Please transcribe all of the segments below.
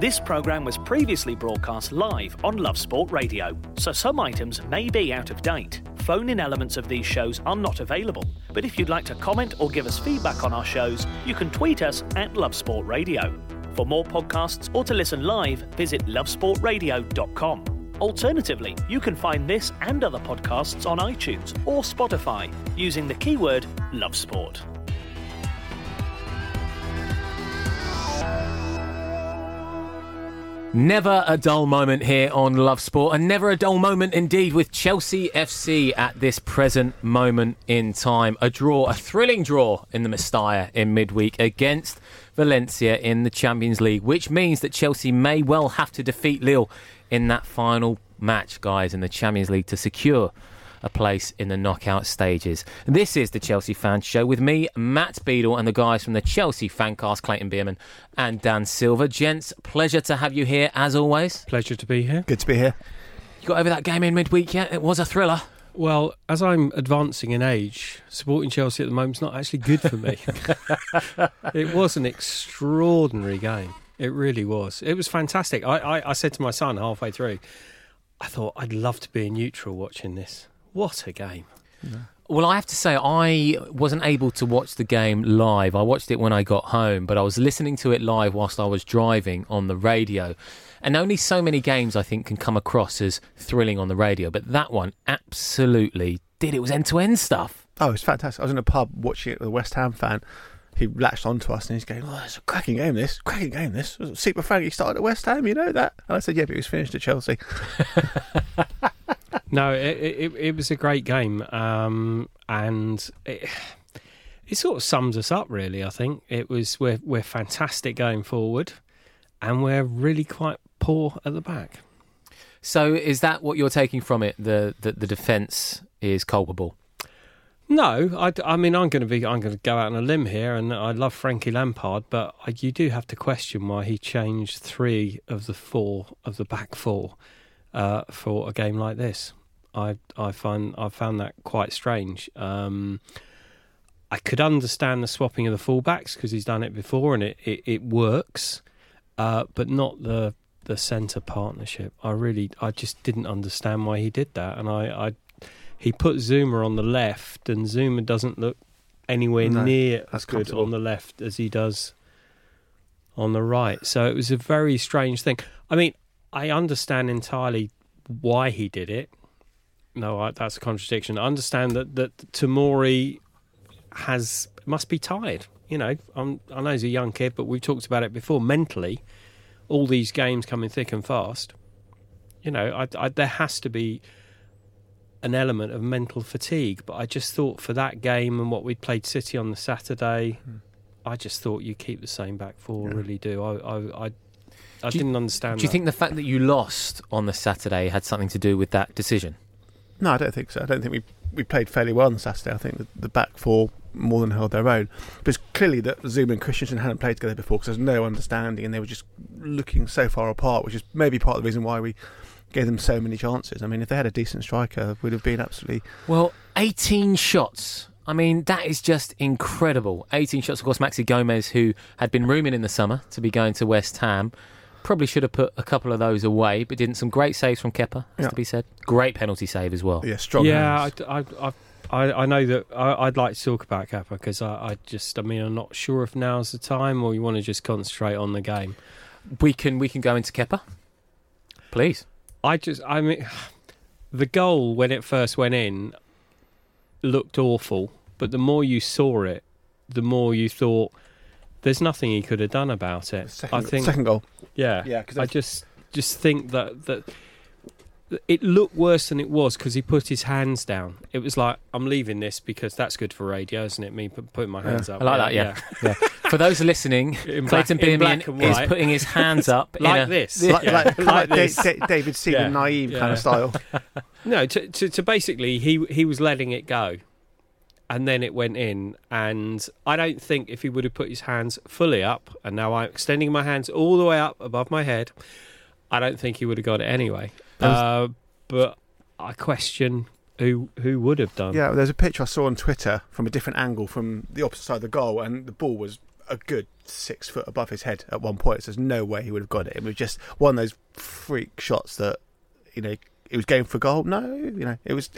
This programme was previously broadcast live on Love Sport Radio, so some items may be out of date. Phone in elements of these shows are not available, but if you'd like to comment or give us feedback on our shows, you can tweet us at Love Sport Radio. For more podcasts or to listen live, visit lovesportradio.com. Alternatively, you can find this and other podcasts on iTunes or Spotify using the keyword Love Sport. Never a dull moment here on Love Sport, and never a dull moment indeed with Chelsea FC at this present moment in time. A draw, a thrilling draw in the Mestalla in midweek against Valencia in the Champions League, which means that Chelsea may well have to defeat Lille in that final match, guys, in the Champions League to secure a place in the knockout stages. This is the Chelsea Fan Show with me, Matt Beadle, and the guys from the Chelsea Fancast, Clayton Beerman and Dan Silver. Gents, pleasure to have you here as always. Pleasure to be here. Good to be here. You got over that game in midweek yet? It was a thriller. Well, as I'm advancing in age, supporting Chelsea at the moment is not actually good for me. it was an extraordinary game. It really was. It was fantastic. I, I, I said to my son halfway through, I thought I'd love to be in neutral watching this. What a game. Well, I have to say, I wasn't able to watch the game live. I watched it when I got home, but I was listening to it live whilst I was driving on the radio. And only so many games, I think, can come across as thrilling on the radio. But that one absolutely did. It was end to end stuff. Oh, it's fantastic. I was in a pub watching it with a West Ham fan. He latched onto us and he's going, "Oh, it's a cracking game. This cracking game. This Super Frankie started at West Ham. You know that?" And I said, "Yeah, but he was finished at Chelsea." No, it, it, it was a great game. Um, and it, it sort of sums us up, really, I think. It was, we're, we're fantastic going forward and we're really quite poor at the back. So, is that what you're taking from it? The the, the defence is culpable. No, I, I mean I'm going to be I'm going to go out on a limb here, and I love Frankie Lampard, but I, you do have to question why he changed three of the four of the back four uh, for a game like this. I I find I found that quite strange. Um, I could understand the swapping of the fullbacks because he's done it before and it it, it works, uh, but not the the centre partnership. I really I just didn't understand why he did that, and I, I he put Zouma on the left, and Zouma doesn't look anywhere No, near as good on the left as he does on the right. So it was a very strange thing. I mean, I understand entirely why he did it. No, I, that's a contradiction. I understand that that Tomori has must be tired. You know, I'm, I know he's a young kid, but we've talked about it before. Mentally, all these games coming thick and fast. You know, I, I, there has to be an element of mental fatigue. But I just thought for that game and what we played City on the Saturday, hmm. I just thought you keep the same back four. Really do. I I I, I Do didn't understand. Do you think the fact that you lost on the Saturday had something to do with that decision? No, I don't think so. I don't think we we played fairly well on Saturday. I think the, the back four more than held their own. But it's clearly that Zouma and Christensen hadn't played together before because there's no understanding and they were just looking so far apart, which is maybe part of the reason why we gave them so many chances. I mean, if they had a decent striker, we'd have been absolutely. Well, 18 shots I mean, that is just incredible. 18 shots, of course, Maxi Gomez, who had been rooming in the summer to be going to West Ham, probably should have put a couple of those away, but didn't. Some great saves from Kepa, has Yeah. to be said. Great penalty save as well. Yeah, strong. yeah, hands. I, I, I, I know that I, I'd like to talk about Kepa because I, I just, I mean, I'm not sure if now's the time or you want to just concentrate on the game. We can we can go into Kepa, please. I just, I mean, the goal when it first went in looked awful, but the more you saw it, the more you thought there's nothing he could have done about it. second, I think, second goal. yeah, yeah. Cause I've- just, just think that that it looked worse than it was because he put his hands down. It was like I'm leaving this because that's good for radio, isn't it? Me putting my hands up. I like that, yeah. yeah. For those listening, In Clayton in black Birmingham and is white. putting his hands up in like a- this, Like, Yeah. like, like, Da- this. Da- David Seaman, Yeah. naive kind of style. No, to, to, to basically he he was letting it go, and then it went in. And I don't think if he would have put his hands fully up, and now I'm extending my hands all the way up above my head, I don't think he would have got it anyway. Uh, but I question who who would have done. Yeah, there's a picture I saw on Twitter from a different angle from the opposite side of the goal, and the ball was a good six foot above his head at one point. So there's no way he would have got it. It was just one of those freak shots that, you know, it was going for goal. No, you know, it was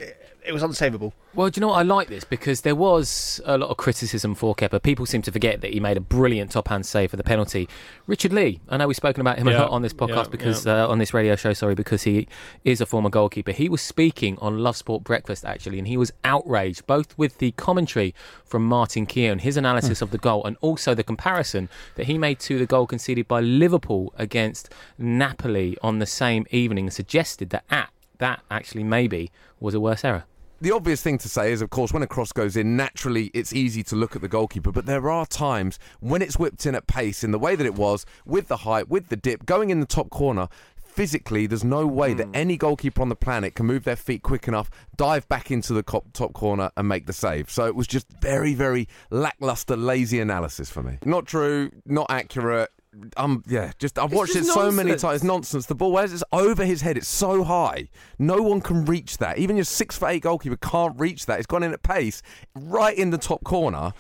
it was unsavable. Well, do you know what? I like this because there was a lot of criticism for Kepa. People seem to forget that he made a brilliant top hand save for the penalty. Richard Lee, I know we've spoken about him a lot on this podcast yeah, because Uh, on this radio show, sorry, because he is a former goalkeeper. He was speaking on Love Sport Breakfast actually, and he was outraged both with the commentary from Martin Keown, his analysis of the goal, and also the comparison that he made to the goal conceded by Liverpool against Napoli on the same evening, and suggested that at that actually maybe was a worse error. the obvious thing to say is, of course, when a cross goes in, naturally it's easy to look at the goalkeeper. But there are times when it's whipped in at pace in the way that it was, with the height, with the dip, going in the top corner. Physically, there's no way that hmm. any goalkeeper on the planet can move their feet quick enough, dive back into the top corner, and make the save. So it was just very, very lackluster, lazy analysis for me. Not true, not accurate. Um, yeah, just I've watched it so many times. It's nonsense. The ball, whereas it's over his head, it's so high. No one can reach that. Even your six foot eight goalkeeper can't reach that. It's gone in at pace, right in the top corner.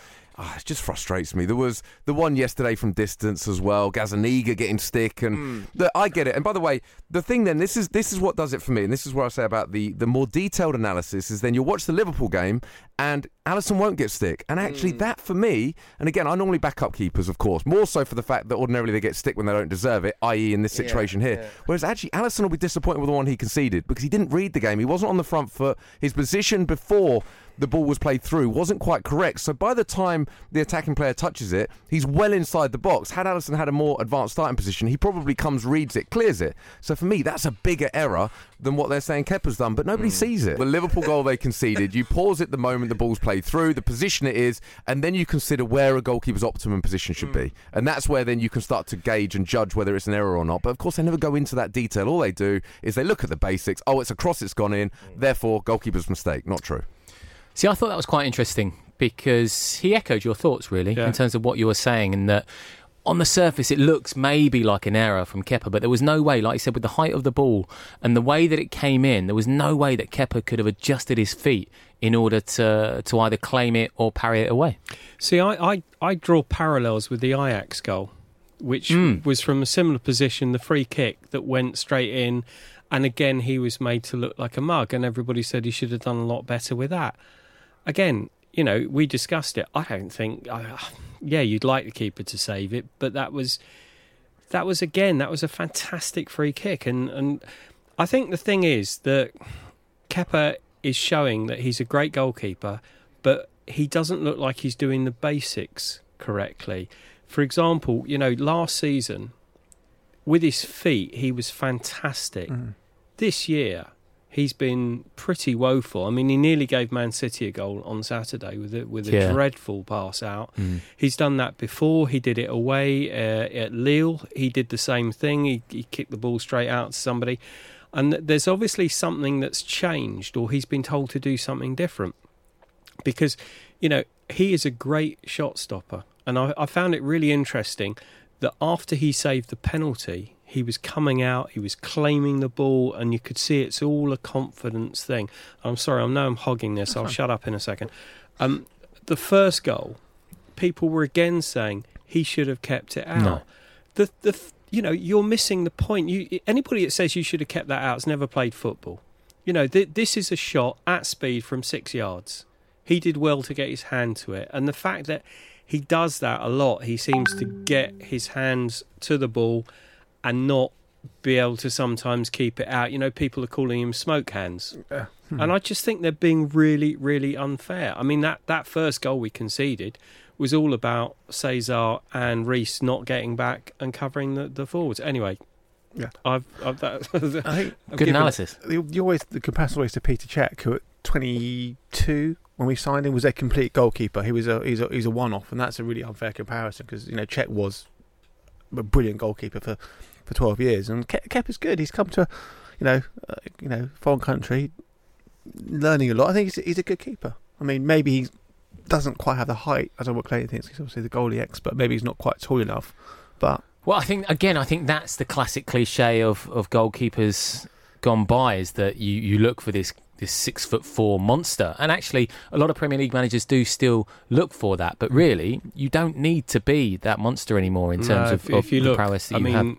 Ah, it just frustrates me. There was the one yesterday from distance as well. Gazzaniga getting stick, and the, I get it. And by the way, the thing then this is this is what does it for me, and this is what I say about the the more detailed analysis is then you'll watch the Liverpool game, and Alisson won't get stick, and actually that for me, and again I normally back up keepers, of course, more so for the fact that ordinarily they get stick when they don't deserve it, i.e. in this situation here. Whereas actually Alisson will be disappointed with the one he conceded because he didn't read the game. He wasn't on the front foot. His position before the ball was played through wasn't quite correct. So by the time the attacking player touches it, he's well inside the box. Had Alisson had a more advanced starting position, he probably comes, reads it, clears it. So for me, that's a bigger error than what they're saying Kepa's done, but nobody hmm. sees it. The Liverpool goal they conceded, you pause it the moment the ball's played through, the position it is, and then you consider where a goalkeeper's optimum position should be. Hmm. And that's where then you can start to gauge and judge whether it's an error or not. But of course, they never go into that detail. All they do is they look at the basics. Oh, it's a cross, it's gone in. Hmm. Therefore, goalkeeper's mistake. Not true. See, I thought that was quite interesting because he echoed your thoughts really Yeah. in terms of what you were saying, and that on the surface it looks maybe like an error from Kepa, but there was no way, like you said, with the height of the ball and the way that it came in, there was no way that Kepa could have adjusted his feet in order to to either claim it or parry it away. See, I, I, I draw parallels with the Ajax goal, which hmm. was from a similar position, the free kick that went straight in. And again, he was made to look like a mug, and everybody said he should have done a lot better with that. Again, you know, we discussed it. I don't think, uh, yeah, you'd like the keeper to save it, but that was, that was again, that was a fantastic free kick. And, and I think the thing is that Kepa is showing that he's a great goalkeeper, but he doesn't look like he's doing the basics correctly. For example, you know, last season with his feet, he was fantastic. This year, he's been pretty woeful. I mean, he nearly gave Man City a goal on Saturday with a, with a Yeah. dreadful pass out. He's done that before. He did it away uh, at Lille. He did the same thing. He, he kicked the ball straight out to somebody. And there's obviously something that's changed, or he's been told to do something different. Because, you know, he is a great shot stopper. And I, I found it really interesting that after he saved the penalty, he was coming out, he was claiming the ball, and you could see it's all a confidence thing. I'm sorry, I know I'm hogging this. I'll shut up in a second. Um, the first goal, people were again saying he should have kept it out. No. The the you know you're missing the point. You anybody that says you should have kept that out has never played football. You know th- this is a shot at speed from six yards. He did well to get his hand to it, and the fact that he does that a lot, he seems to get his hands to the ball and not be able to sometimes keep it out. You know, people are calling him smoke hands. Uh, hmm. And I just think they're being really, really unfair. I mean, that, that first goal we conceded was all about Cesar and Reece not getting back and covering the, the forwards. Anyway, Yeah. I've, I've that, I think I've Good given- analysis. the, the always the comparison always to Peter Cech, who at 22 when we signed him was a complete goalkeeper. He was a he's a he's a one off, and that's a really unfair comparison because you know Cech was a brilliant goalkeeper for, for 12 years, and Ke- Kep is good. He's come to you know uh, you know foreign country, learning a lot. I think he's he's a good keeper. I mean, maybe he doesn't quite have the height. I don't know what Clayton thinks. He's obviously the goalie expert. Maybe he's not quite tall enough, but Well, I think again, I think that's the classic cliche of, of goalkeepers gone by is that you, you look for this this six foot four monster, and actually, a lot of Premier League managers do still look for that. But really, you don't need to be that monster anymore in terms No, of, if, of if you the look, prowess that I you mean, have.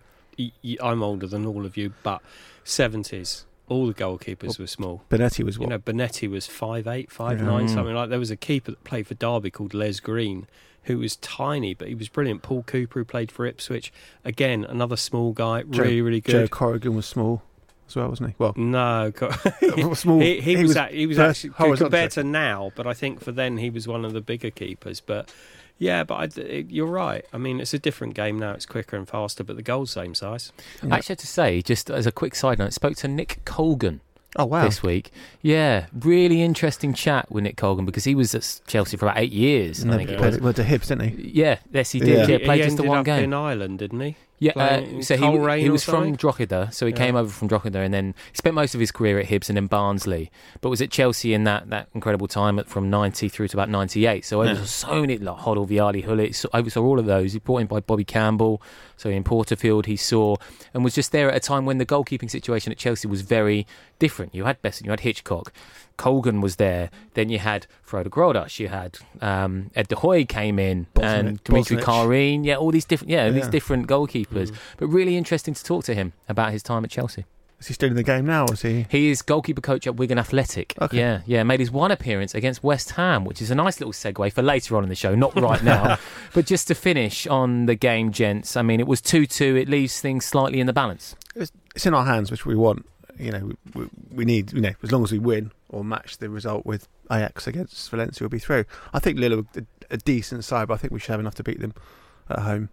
I'm older than all of you, but 70s, all the goalkeepers were small. Bonetti was one. You what know, Bonetti was five eight, five Yeah. nine, Mm. something like. There was a keeper that played for Derby called Les Green, who was tiny, but he was brilliant. Paul Cooper, who played for Ipswich, again another small guy, Joe- really really good. Joe. Corrigan was small as well, wasn't he? Well, No, small. he, he, was, act- he was actually compared to now, but I think for then he was one of the bigger keepers. But yeah, but I d it, you're right. I mean, it's a different game now. It's quicker and faster, but the goal's same size. Yeah. I actually have to say, just as a quick side note, I spoke to Nick Colgan Oh wow! this week. Yeah, really interesting chat with Nick Colgan because he was at Chelsea for about eight years. And I then think it played- was. went to Hibs, didn't he? Yeah, yes, he did. Yeah. Yeah, he, played he just the one up game. in Ireland, didn't he? Yeah, uh, so he, he was from? Drogheda, so he Yeah. came over from Drogheda and then spent most of his career at Hibs and then Barnsley, but was at Chelsea in that, that incredible time at, from 90 through to about 98. So oversaw Yeah. so many, like Hoddle, Vialli, Gullit, so oversaw all of those. He brought in by Bobby Campbell, so in Porterfield he saw, and was just there at a time when the goalkeeping situation at Chelsea was very different. You had Beasant, you had Hitchcock, Colgan was there, then you had Frode Grodas, you had um, Ed De Goey came in, and Bosnich- Dimitri Bosnich. Kharine, yeah, all these different, yeah, these different goalkeepers. But really interesting to talk to him about his time at Chelsea. Is he still in the game now? Or is he? He is goalkeeper coach at Wigan Athletic. Okay. Yeah, yeah, made his one appearance against West Ham, which is a nice little segue for later on in the show, not right now. but just to finish on the game, gents, I mean, it was 2 2. It leaves things slightly in the balance. It's, in our hands, which we want. You know, we, we need. You know, as long as we win or match the result with Ajax against Valencia, we'll be through. I think Lille are a decent side, but I think we should have enough to beat them at home.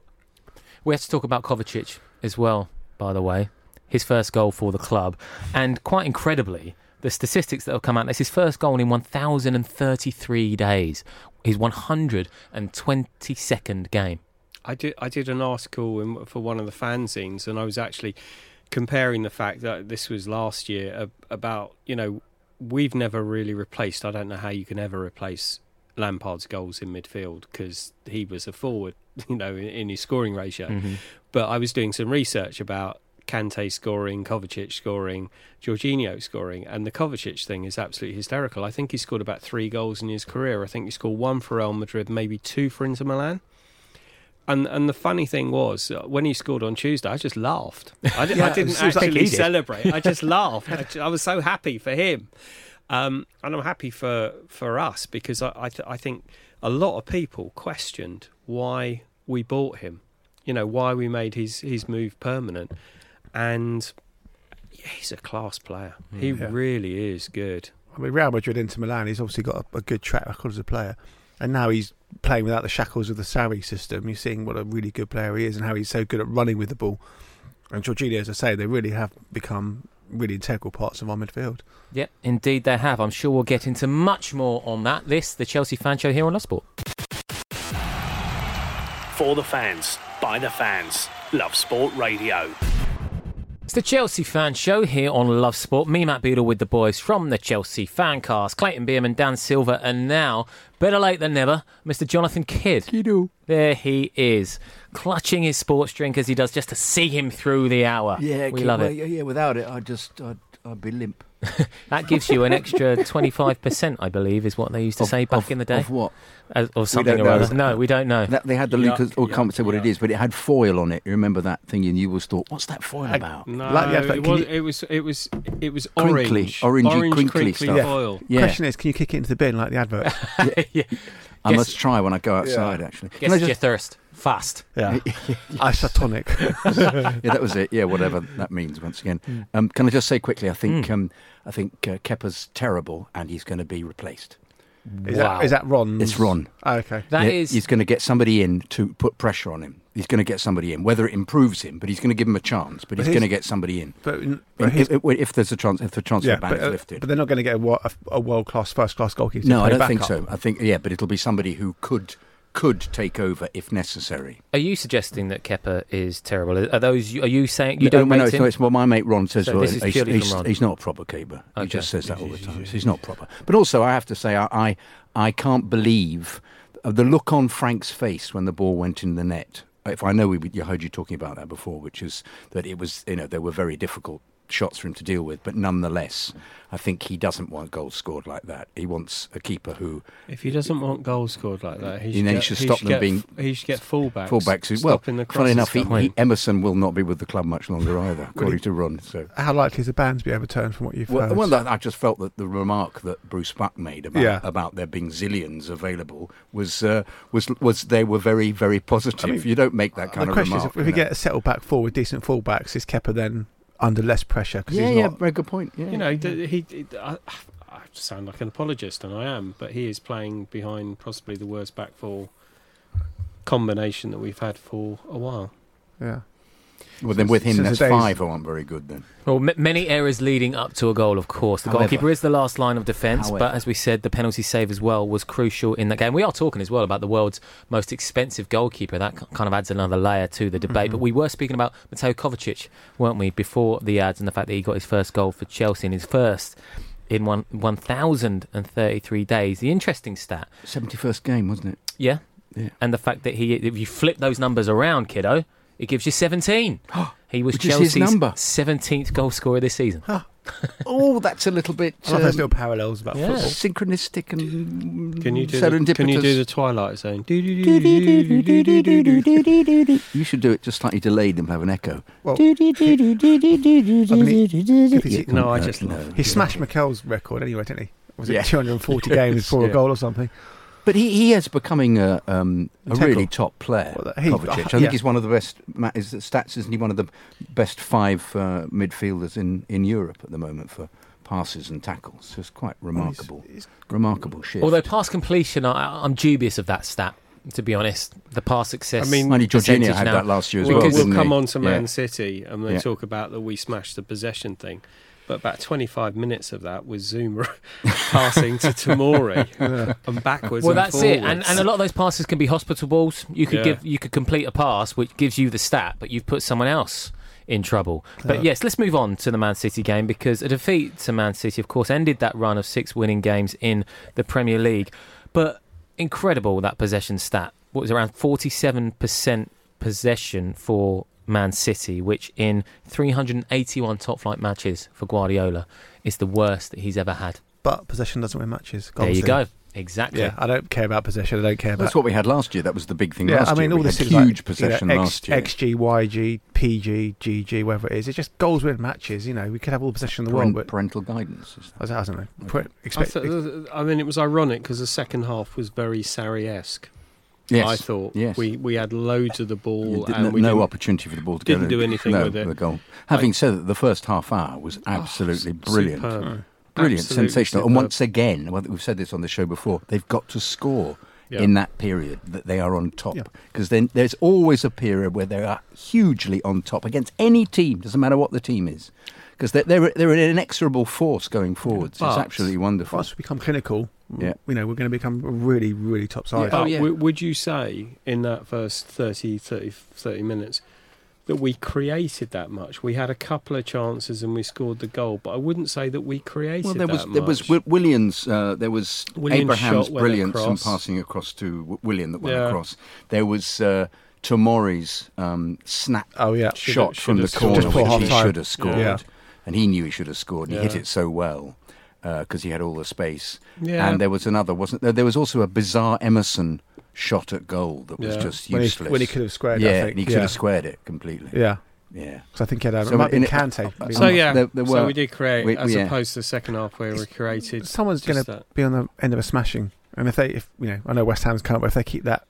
We have to talk about Kovacic as well, by the way. His first goal for the club. And quite incredibly, the statistics that have come out, that's his first goal in 1,033 days. His 122nd game. I did I did an article in, for one of the fanzines, and I was actually comparing the fact that this was last year about you know we've never really replaced. I don't know how you can ever replace Lampard's goals in midfield because he was a forward, you know, in, in his scoring ratio. Mm-hmm. But I was doing some research about Kante scoring, Kovacic scoring, Jorginho scoring, and the Kovacic thing is absolutely hysterical. I think he scored about three goals in his career. I think he scored one for Real Madrid, maybe two for Inter Milan. And and the funny thing was uh, when he scored on Tuesday, I just laughed. I, di- I didn't actually did. celebrate. I just laughed. I, ju- I was so happy for him, um, and I'm happy for for us because I I, th- I think a lot of people questioned why we bought him. You know why we made his his move permanent, and he's a class player. He mm. Yeah. really is good. I mean, Real Madrid into Milan, he's obviously got a, a good track record as a player. And now he's playing without the shackles of the Sarri system. You're seeing what a really good player he is and how he's so good at running with the ball. And Jorginho, as I say, they really have become really integral parts of our midfield. Yep, indeed they have. I'm sure we'll get into much more on that. This, the Chelsea fan show here on Love Sport. For the fans, by the fans. Love Sport Radio. It's the Chelsea fan show here on Love Sport. Me, Matt Beadle, with the boys from the Chelsea fancast. Clayton Beerman, Dan Silver, and now, better late than never, Mr. Jonathan Kidd. Kiddo. There he is, clutching his sports drink as he does just to see him through the hour. Yeah, we love it. Yeah, yeah, without it, I just, I'd, I'd be limp. That gives you an extra 25%, I believe, is what they used to Of- say back of- in the day. Of what? As- or something or know. other. No, we don't know. That, they had the Yuck, Lucas, or yuck, can't say what it yuck. is, but it had foil on it. You remember that thing? And you always thought, what's that foil about? No, Like the it was, you- it was it was it was Crinkly, orange, orangey, orange crinkly stuff. Yeah. foil. Yeah, Question is, can you kick it into the bin like the advert? yeah. I Guess- must try when I go outside. Actually, Can Guess I your thirst. Fast. yeah. Isotonic. yeah, that was it. Yeah, whatever that means. Once again, um, can I just say quickly? I think um, I think uh, Kepa's terrible, and he's going to be replaced. Is, Wow. that, is that Ron? It's Ron. Oh, okay. That Yeah, is- He's going to get somebody in to put pressure on him. He's going to get somebody in, whether it improves him, but he's going to give him a chance. But But he's he's- going to get somebody in. But, but he's, if, if there's a chance, if the transfer yeah, ban but, is uh, lifted. but they're not going to get a, a, a world class, first class goalkeeper. no, I don't think backup. so. I think yeah, but it'll be somebody who could could take over if necessary. Are you suggesting that Kepa is terrible? Are those? Are you saying you no, don't no, him? no, it's what my mate Ron says. So well, this is he's, he's- Ron. he's not a proper keeper. He just says that all the time. So he's not proper. But also, I have to say, I I, I can't believe the look on Frank's face when the ball went in the net. If I know we you heard you talking about that before, which is that it was you know they were very difficult shots for him to deal with, but nonetheless, I think he doesn't want goals scored like that. He wants a keeper who If he doesn't want goals scored like that, he You should, know, he get, should he stop should them get, being He should get fullbacks. fullbacks. Who, well, stopping the funny enough, he, he, Emerson will not be with the club much longer either, according to Ron. So. How likely is the ban to be overturned from what you've Well, heard? well, that- I just felt that the remark that Bruce Buck made about Yeah. about there being zillions available was uh, was was they were very very positive. I mean, you don't make that kind the of question remark. is, if, if we know. get a settled back four with decent fullbacks, is Kepa then under less pressure? Cause yeah, he's yeah, not, very good point. Yeah. You know, he, he, he- I, I sound like an apologist, and I am, but he is playing behind possibly the worst back four combination that we've had for a while. yeah. Well, then with him, Since that's five who aren't very good. Then Well, m- many errors leading up to a goal, of course. The However- goalkeeper is the last line of defence, but as we said, the penalty save as well was crucial in that game. We are talking as well about the world's most expensive goalkeeper. That kind of adds another layer to the debate. Mm-hmm. But we were speaking about Mateo Kovacic, weren't we, before the ads and the fact that he got his first goal for Chelsea in his first in one 1,033 days. The interesting stat, seventy first game, wasn't it? yeah, Yeah. and the fact that he, if you flip those numbers around, kiddo, it gives you 17. He was Which Chelsea's number. 17th goal scorer this season. oh, that's a little bit I love those um, little parallels about yeah. football. synchronistic and Can you do? The, serendipitous. can you do the Twilight Zone? You should do it just slightly delayed and have an echo. Well, I mean, if No, I just love. he smashed Mikel's record anyway, didn't he? Was it Yeah. 240 games before yeah. a goal or something? But he, he is becoming a, um, a Integral. really top player, Well, he- Kovacic. I think yeah. he's one of the best. Matt, is the stats isn't he one of the best five uh, midfielders in, in Europe at the moment for passes and tackles? So it's quite remarkable, He's- remarkable shit. Although pass completion, I, I'm dubious of that stat. To be honest, the pass success. I mean, Only Jorginho percentage had now- that last year as We'll, well. we'll come he? on to Man Yeah. City and they Yeah. talk about that we smashed the possession thing. But about 25 minutes of that was Zouma passing to Tomori and backwards well, and that's it, and, and a lot of those passes can be hospital balls. You could Yeah. give, you could complete a pass which gives you the stat, but you've put someone else in trouble. But yes, let's move on to the Man City game because a defeat to Man City, of course, ended that run of six winning games in the Premier League. But incredible that possession stat. What was it, around forty-seven percent possession for Man City, which in 381 top flight matches for Guardiola is the worst that he's ever had. But possession doesn't win matches. There you Goals do. go. Exactly. Yeah, I don't care about possession. I don't care about. That's what we had last year. That was the big thing yeah, last I mean, year. all we this had is like, huge you know, possession X- last year. XG, YG, PG, GG, whatever it is. It's just goals win matches. You know, we could have all the possession in the Parent- world, but parental guidance. is that- I don't- I don't I, expect, th- I mean, it was ironic because the second half was very Sarri-esque. Yes. I thought Yes. we we had loads of the ball did- and no, we no opportunity for the ball to go. didn't do anything no, with it. The goal. Having said that, the first half hour was oh, absolutely s- brilliant. superb. Brilliant, sensational. And once again, well, we've said this on the show before, they've got to score Yeah. in that period that they are on top. Yeah. Because then there's always a period where they are hugely on top against any team, doesn't matter what the team is. Because they're, they're, they're an inexorable force going forwards. But- it's absolutely wonderful. once we become clinical, Yeah. you know, we're going to become really, really top side. But Oh, yeah. w- would you say in that first 30, 30, 30 minutes that we created that much? We had a couple of chances and we scored the goal, but I wouldn't say that we created that much. Well, there was that there was much. Wi- Williams. Uh, there was Williams' Abraham's brilliance and passing across to W- Willian that went Yeah. across. There was uh, Tomori's um, snap Oh yeah, Should've- shot from the should've scored. corner which he should have scored. Yeah. And he knew he should have scored. And He hit it so well because he had all the space. Yeah. And there was another, wasn't there? There was also a bizarre Emerson shot at goal that was Yeah. just When he- useless. when he could have squared it, yeah, I think. and he could Yeah. have squared it completely. Yeah. Yeah. So I think he had a, So it might be in it- Kante. uh, So yeah, there- there so we did create, we- as yeah. opposed to the second half where we created. Someone's going to be on the end of a smashing, and if they, if you know, I know West Ham's can't, but if they keep that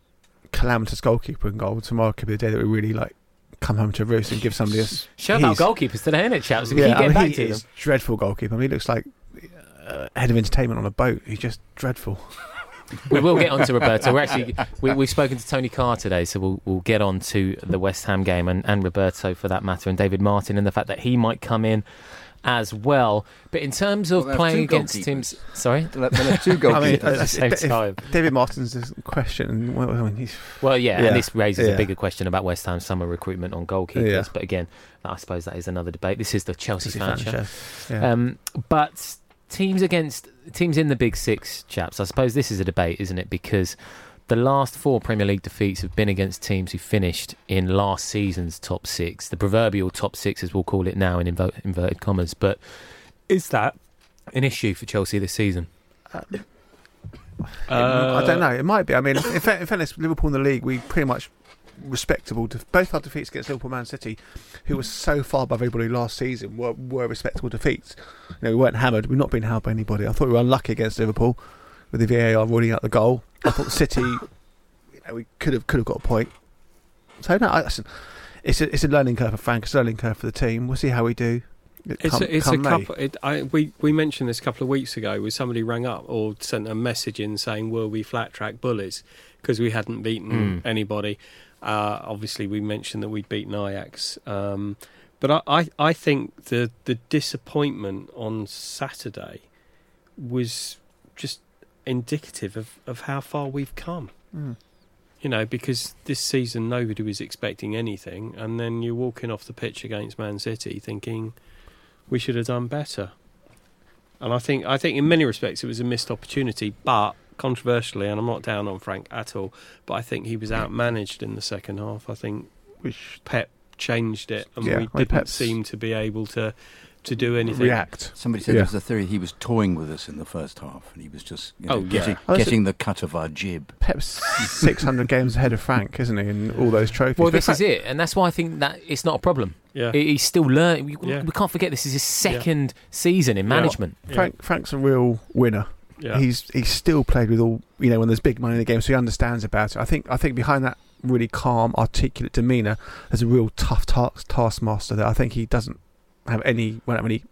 calamitous goalkeeper in goal, tomorrow could be the day that we really like come home to roost and give somebody a. Show about goalkeepers today, innit, chaps? We Yeah, keep I mean, back to them. dreadful goalkeeper. I mean, he looks like uh, head of entertainment on a boat. He's just dreadful. we will get on to Roberto. We're actually we, we've spoken to Tony Carr today, so we'll we'll get on to the West Ham game and, and Roberto for that matter, and David Martin and the fact that he might come in as well. But in terms of Well, playing against teams, sorry, They'll they'll have two I mean, goalkeepers. at the uh, same time. David Martin's question. Well, I mean, he's, Well, yeah, Yeah, and this raises yeah. a bigger question about West Ham's summer recruitment on goalkeepers. Yeah. But again, I suppose that is another debate. This is the Chelsea, Chelsea fan fan show. show. Yeah. Um, but teams against teams in the Big Six, chaps. I suppose this is a debate, isn't it? Because the last four Premier League defeats have been against teams who finished in last season's top six, the proverbial top six, as we'll call it now in invo- inverted commas. But is that an issue for Chelsea this season? Uh, I don't know. It might be. I mean, in, fa- in fairness, Liverpool in the league, we pretty much respectable. Def- both our defeats against Liverpool, Man City, who were so far above everybody last season, were, were respectable defeats. You know, we weren't hammered. We've not been hammered by anybody. I thought we were unlucky against Liverpool with the VAR ruling out the goal. I thought City, you know, we could have could have got a point. So no, I, listen, it's a it's a learning curve for Frank. It's a learning curve for the team. We'll see how we do. It's come- a, it's a couple. It, I, we we mentioned this a couple of weeks ago. Where somebody rang up or sent a message in saying, "Were we flat track bullies?" Because we hadn't beaten Mm. anybody. Uh, obviously, we mentioned that we'd beaten Ajax. Um, but I, I, I think the the disappointment on Saturday was just indicative of, of how far we've come. Mm. You know, because this season nobody was expecting anything, and then you're walking off the pitch against Man City thinking we should have done better. And I think I think in many respects it was a missed opportunity, but controversially, and I'm not down on Frank at all, but I think he was outmanaged in the second half. I think Which Pep changed it, and Yeah, we didn't Pep's- seem to be able to to do anything. react. Somebody said Yeah. there was a theory he was toying with us in the first half, and he was just you know, Oh, getting, Oh, that's getting the cut of our jib. Pep's 600 games ahead of Frank, isn't he? And all those trophies. Well, this Frank- is it, and that's why I think that it's not a problem. Yeah, He's still learning. We, Yeah. we can't forget this is his second season in Yeah. management. Frank Frank's a real winner. yeah. He's he's still played with all you know when there's big money in the game, so he understands about it. I think I think behind that really calm, articulate demeanour, there's a real tough task, taskmaster there. I think he doesn't have any won't have any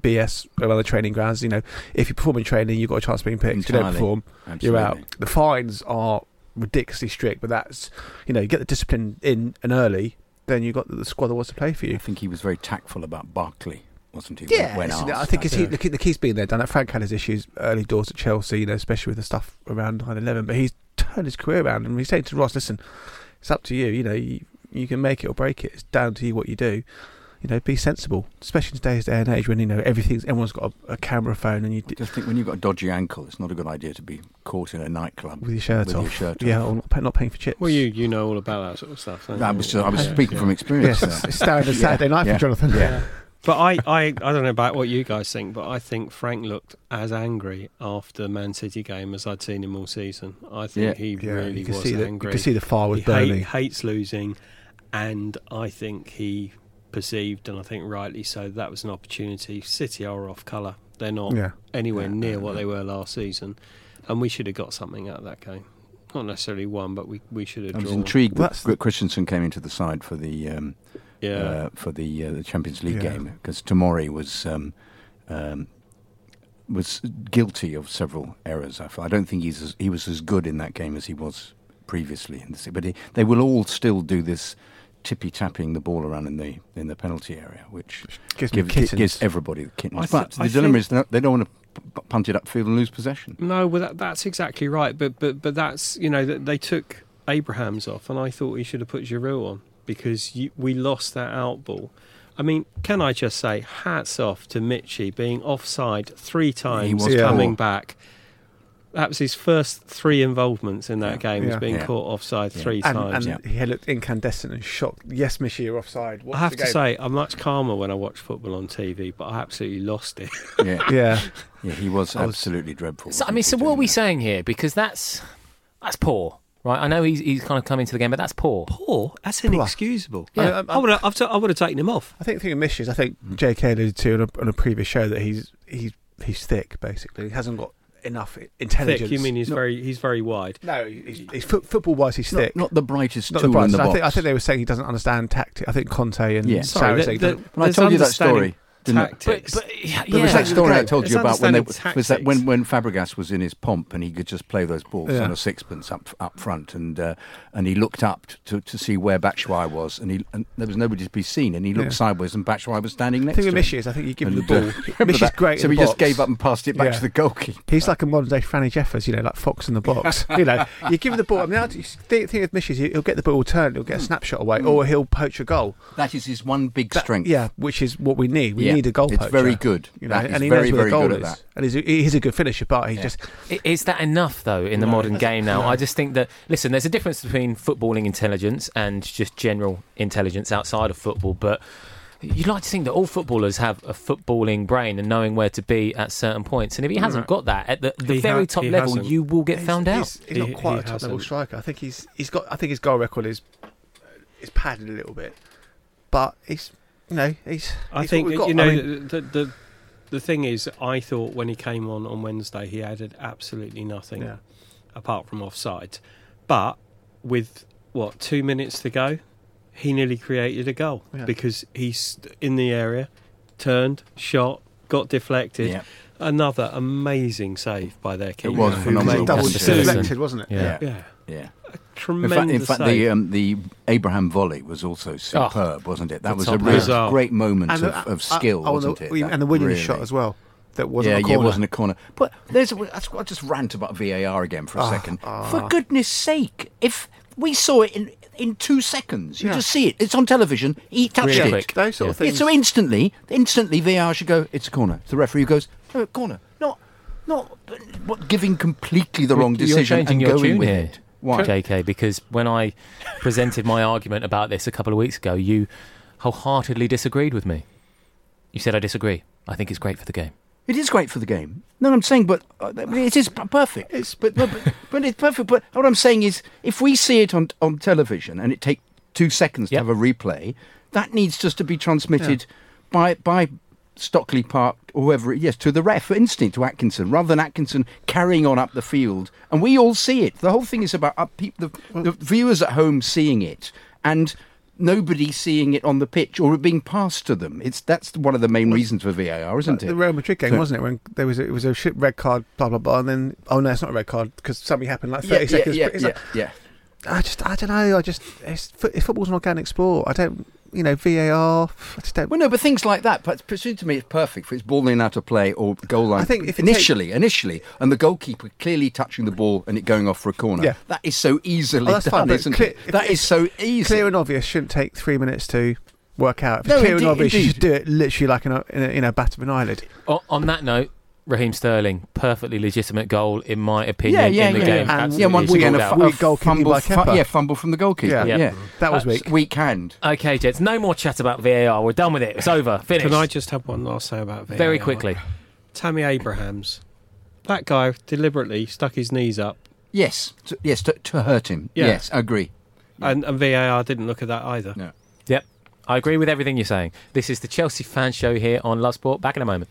BS around the training grounds. You know, if you perform in training, you've got a chance of being picked. If you don't perform, Absolutely. you're out. The fines are ridiculously strict, but that's you know you get the discipline in and early, then you got the squad that wants to play for you. I think he was very tactful about Barkley, wasn't he? Yeah, when. I think it's he, the, key, the key's been there, done that. Frank had his issues early doors at Chelsea, you know, especially with the stuff around 9-11, but he's turned his career around and he's saying to Ross, listen, it's up to you, you know, you, you can make it or break it. It's down to you what you do. You know, be sensible, especially in today's day and age when, you know, everything's, everyone's got a, a camera phone and you, I just think when you've got a dodgy ankle, it's not a good idea to be caught in a nightclub with your shirt with off. your shirt yeah, off. or not, not paying for chips. well, you you know all about that sort of stuff. don't I you? was, I was Yeah, speaking yeah. from experience. Yes, there. it's standard Saturday night Yeah. for Jonathan. Yeah. But I, I, I don't know about what you guys think, but I think Frank looked as angry after the Man City game as I'd seen him all season. I think Yeah. he Yeah, really you can was see that. angry. You can see the fire was burning. he hate- hates losing, and I think he perceived, and I think rightly so, that was an opportunity. City are off colour; they're not Yeah. anywhere Yeah, near no, what no. they were last season, and we should have got something out of that game. Not necessarily one, but we, we should have I was drawn. intrigued Well, that Christensen came into the side for the um, Yeah, uh, for the uh, the Champions League Yeah. game because Tomori was um, um, was guilty of several errors. I. I don't think he's as, he was as good in that game as he was previously. In the, but he, they will all still do this tippy tapping the ball around in the in the penalty area, which Gives give, gi- gives everybody the kittens. I th- but the I dilemma think- is they don't- they don't want to p- punt it upfield and lose possession. No, well, that, that's exactly right. But but but that's you know they took Abraham's off, and I thought he should have put Giroud on because you, we lost that out ball. I mean, can I just say hats off to Michy being offside three times, Yeah. coming back. Perhaps his first three involvements in that game Yeah. was being Yeah. caught offside three and, times. and he looked incandescent and shocked. Yes, Michy, you're offside. I have to say, I'm much calmer when I watch football on TV, but I absolutely lost it. Yeah, yeah, yeah, he was I was- absolutely dreadful. So, I mean, so what are we that? saying here? Because that's that's poor, right? I know he's he's kind of come into the game, but that's poor. Poor? That's inexcusable. Yeah. I, I would have, I've t- I would have taken him off. I think the thing of Mish is, I think hmm. J.K. alluded to on a, on a previous show that he's he's he's thick. Basically, he hasn't got enough intelligence. Thick, you mean he's No. very he's very wide? No, he's, he's foot, football wise, he's Not, thick. not the brightest Not the tool in brightest. the I think I think they were saying he doesn't understand tactic. I think Conte and Yeah. Sarri the- saying he the- doesn't- When I told you that story, didn't But, Tactics. but yeah, There was yeah. that story I told It's you about when they, understanding was that when, when Fabregas was in his pomp and he could just play those balls Yeah. on a sixpence up up front and uh, and he looked up to, to see where Batshuayi was and he and there was nobody to be seen and he looked Yeah. sideways and Batshuayi was standing The next thing to with him. Mish is, I think you give him the ball. uh, Mish is great. So he the just gave up and passed it back Yeah. to the goalkeeper. He's like a modern day Franny Jeffers, you know, like Fox in the box. you know, you give him the ball. I mean, the thing thing with Mish is he'll get the ball turned, he'll get a snapshot away, or he'll poach a goal. That is his one big That- strength. Yeah, which is what we need. We Yeah. Need a goal It's poacher. very good. You know, That is and he very, knows where very the goal good is. at that. And he's a, he's a good finisher, but he Yeah. just Is that enough, though, in the No. modern game now? No. I just think that, listen, there's a difference between footballing intelligence and just general intelligence outside of football, but you'd like to think that all footballers have a footballing brain and knowing where to be at certain points. And if he hasn't got that at the, the He very ha- top level, hasn't. you will get he's- found out. He's, he's not quite he a top level hasn't. striker. I think he's he's got. I think his goal record is is padded a little bit, but he's you know he's. I he's think what we've got. you know I mean, the, the the thing is, I thought when he came on on Wednesday, he added absolutely nothing yeah. apart from offside. But with what two minutes to go, he nearly created a goal Yeah. because he's in the area, turned, shot, got deflected. Yeah. Another amazing save by their keeper. It was phenomenal. made double Double Anderson. deflected, wasn't it? Yeah. Yeah, Yeah. Tremendous. In fact, in fact the um, the Abraham volley was also superb, wasn't it? That was a top real great moment And of, the- of uh, skill, oh, wasn't the, it? And That the winning really- shot as well. That wasn't yeah, a yeah, corner. it wasn't a corner. But there's a, that's what I just rant about VAR again for a Ah, second. ah. For goodness sake, if we saw it in in two seconds, you Yeah. just see it. It's on television. He touched Really it. quick. Those sort of Yeah, things. so instantly, instantly VAR should go. It's a corner. The referee goes, oh, corner. Not, not what, giving completely the wrong You're decision changing and your going tune with here, it. Why? JK, because when I presented my argument about this a couple of weeks ago, you wholeheartedly disagreed with me. You said I disagree. I think it's great for the game. It is great for the game. No, I'm saying, but uh, it is perfect. It's but, but, but, but it's perfect. But what I'm saying is, if we see it on on television and it take two seconds Yep. to have a replay, that needs just to be transmitted by by Stockley Park or whoever. it- Yes, to the ref instantly to Atkinson, rather than Atkinson carrying on up the field, and we all see it. The whole thing is about up peop the, the viewers at home seeing it and. Nobody seeing it on the pitch or it being passed to them. It's that's one of the main reasons for VAR, isn't uh, it? The Real Madrid game, So- wasn't it? When there was a, it was a shit red card, blah blah blah, and then oh no, it's not a red card because something happened like thirty yeah, seconds. Yeah, yeah, like, yeah. I just, I don't know. I just, it's, fo- football's an organic sport. I don't, you know, VAR. I just don't. Well, no, but things like that. But presume to me, it's perfect for it's ball in out of play or goal line. I think if it initially, initially, and the goalkeeper clearly touching the ball and it going off for a corner. Yeah. that is so easily Oh, that's done, fine, isn't clear- it? if That it's is so easy. Clear and obvious shouldn't take three minutes to work out. If No, it's clear indeed- and obvious, you should do it literally like in a, in a, in a bat of an eyelid. O- on that note, Raheem Sterling, perfectly legitimate goal in my opinion yeah, yeah, in the yeah, game. yeah. And yeah, one we- and a, ruled fu- out. we- a goal fumble, by fu- yeah, fumble from the goalkeeper. Yeah. Yeah, Yeah. That was That's weak. Weak hand. Okay, Jets, no more chat about VAR. We're done with it. It's over. Finished. Can I just have one last say about VAR? Very quickly. Tammy Abrahams. That guy deliberately stuck his knees up, Yes, to, yes, to, to hurt him. Yeah. Yes, I agree. and, and VAR didn't look at that either. No. Yep. I agree with everything you're saying. This is the Chelsea fan show here on Love Sport. Back in a moment.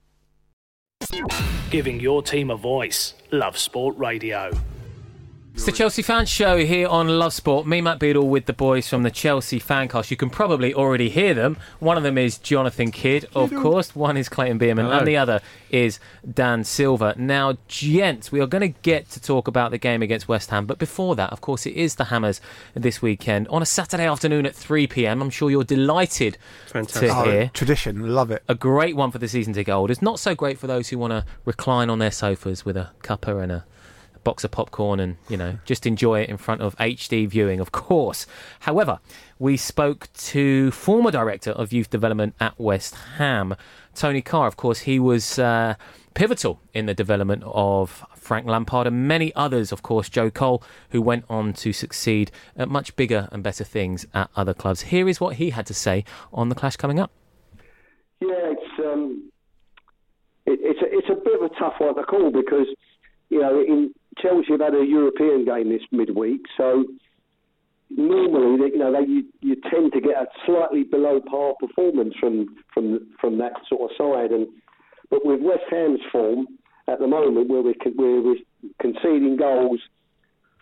Giving your team a voice. Love Sport Radio. It's the Chelsea Fan Show here on Love Sport. Me, Matt Beadle, with the boys from the Chelsea Fancast. You can probably already hear them. One of them is Jonathan Kidd, of course. One is Clayton Beerman, Hello. and the other is Dan Silver. Now, gents, we are going to get to talk about the game against West Ham, but before that, of course, it is the Hammers this weekend on a Saturday afternoon at 3 pm. I'm sure you're delighted Fantastic. to Oh, hear. tradition, love it. A great one for the season ticket holders. Not so great for those who want to recline on their sofas with a cuppa and a box of popcorn and, you know, just enjoy it in front of HD viewing, of course. However, we spoke to former director of youth development at West Ham, Tony Carr. Of course, he was uh, pivotal in the development of Frank Lampard and many others, of course, Joe Cole, who went on to succeed at much bigger and better things at other clubs. Here is what he had to say on the clash coming up. Yeah, it's um, it, it's a, it's a bit of a tough one to call because you know in Chelsea have had a European game this midweek, so normally you know they you, you tend to get a slightly below par performance from from from that sort of side, and but with West Ham's form at the moment, where we're where we're conceding goals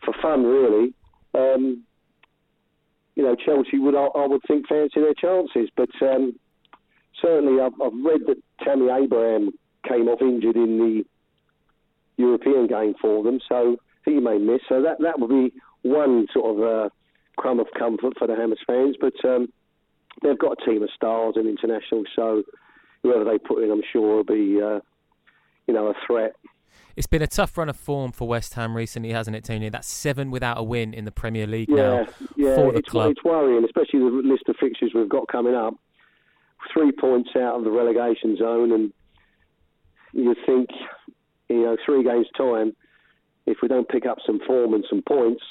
for fun, really. Um, you know, Chelsea would, I, I would think, fancy their chances. But um, certainly, I've, I've read that Tammy Abraham came off injured in the European game for them, so he may miss. So that that would be one sort of uh, crumb of comfort for the Hammers fans. But um, they've got a team of stars and internationals, so whoever they put in, I'm sure, will be uh, you know a threat. It's been a tough run of form for West Ham recently, hasn't it, Tony? That's seven without a win in the Premier League Yeah, now yeah, for the it's, club. it's worrying, especially the list of fixtures we've got coming up. Three points out of the relegation zone, and you think, you know, three games time, if we don't pick up some form and some points,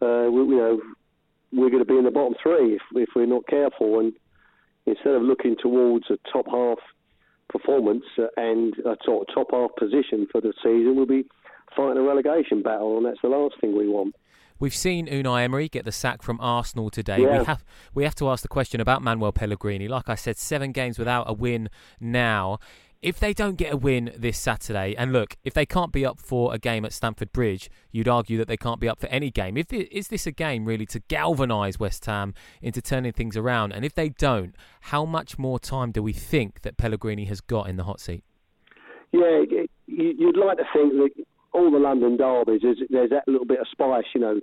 uh, we, you know, we're going to be in the bottom three if, if we're not careful. And instead of looking towards a top half performance and a top, top half position for the season, we'll be fighting a relegation battle, and that's the last thing we want. We've seen Unai Emery get the sack from Arsenal today. Yeah. We have we have to ask the question about Manuel Pellegrini. Like I said, seven games without a win now. If they don't get a win this Saturday, and look, if they can't be up for a game at Stamford Bridge, you'd argue that they can't be up for any game. If it, is this a game really to galvanise West Ham into turning things around? And if they don't, how much more time do we think that Pellegrini has got in the hot seat? Yeah, you- you'd like to think that all the London derbies, there's that little bit of spice, you know,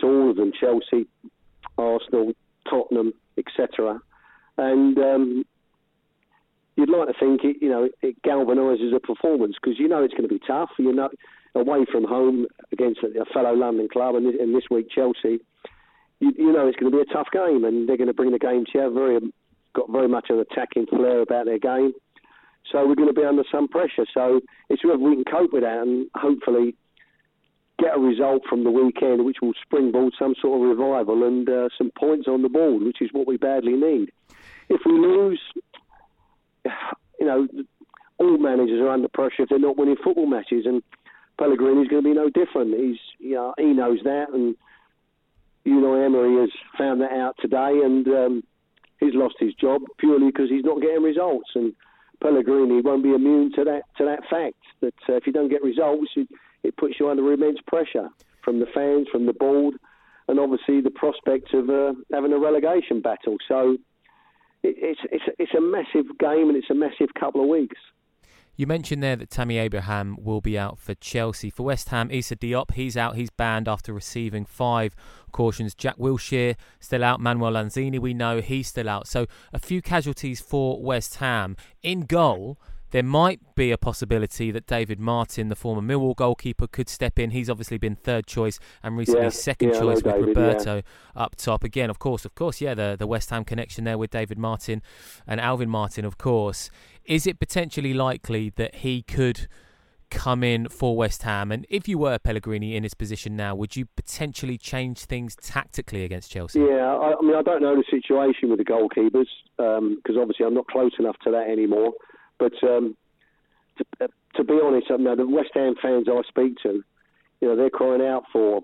to all of them Chelsea, Arsenal, Tottenham, etc. And um, you'd like to think it, you know, it galvanises a performance because you know it's going to be tough. You know, away from home against a, a fellow London club, and this, and this week Chelsea, you, you know it's going to be a tough game, and they're going to bring the game to you. Very got very much an attacking flair about their game. So we're going to be under some pressure. So it's whether we can cope with that and hopefully get a result from the weekend which will springboard some sort of revival and uh, some points on the board, which is what we badly need. If we lose, you know, all managers are under pressure if they're not winning football matches, and Pellegrini's going to be no different. He's, you know, he knows that, and Unai Emery has found that out today, and um, he's lost his job purely because he's not getting results. And Pellegrini won't be immune to that to that fact that uh, if you don't get results, it, it puts you under immense pressure from the fans, from the board, and obviously the prospect of uh, having a relegation battle. So it, it's it's it's a massive game and it's a massive couple of weeks. You mentioned there that Tammy Abraham will be out for Chelsea. For West Ham, Issa Diop, he's out. He's banned after receiving five cautions. Jack Wilshere still out. Manuel Lanzini, we know he's still out. So a few casualties for West Ham. In goal, there might be a possibility that David Martin, the former Millwall goalkeeper, could step in. He's obviously been third choice and recently Yeah, second yeah, choice with David, Roberto up top. Again, of course, of course, yeah, the, the West Ham connection there with David Martin and Alvin Martin, of course. Is it potentially likely that he could come in for West Ham? And if you were Pellegrini in his position now, would you potentially change things tactically against Chelsea? Yeah, I, I mean, I don't know the situation with the goalkeepers um, because obviously I'm not close enough to that anymore. But um, to, to be honest, I know the West Ham fans I speak to, you know, they're crying out for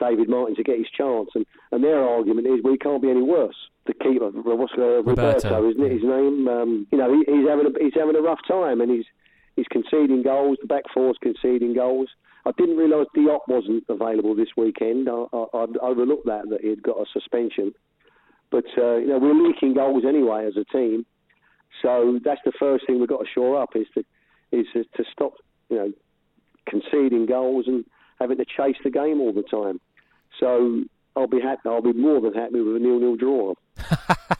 David Martin to get his chance, and, and their argument is we can't be any worse. The keeper, what's uh, Roberto, Roberto. isn't it his name? Um, you know, he, he's having a, he's having a rough time, and he's he's conceding goals. The back four's conceding goals. I didn't realise Diop wasn't available this weekend. I, I, I'd overlooked that that he'd got a suspension. But uh, you know, we're leaking goals anyway as a team, so that's the first thing we've got to shore up is to is to, to stop you know conceding goals and having to chase the game all the time. So I'll be happy. I'll be more than happy with a nil-nil draw.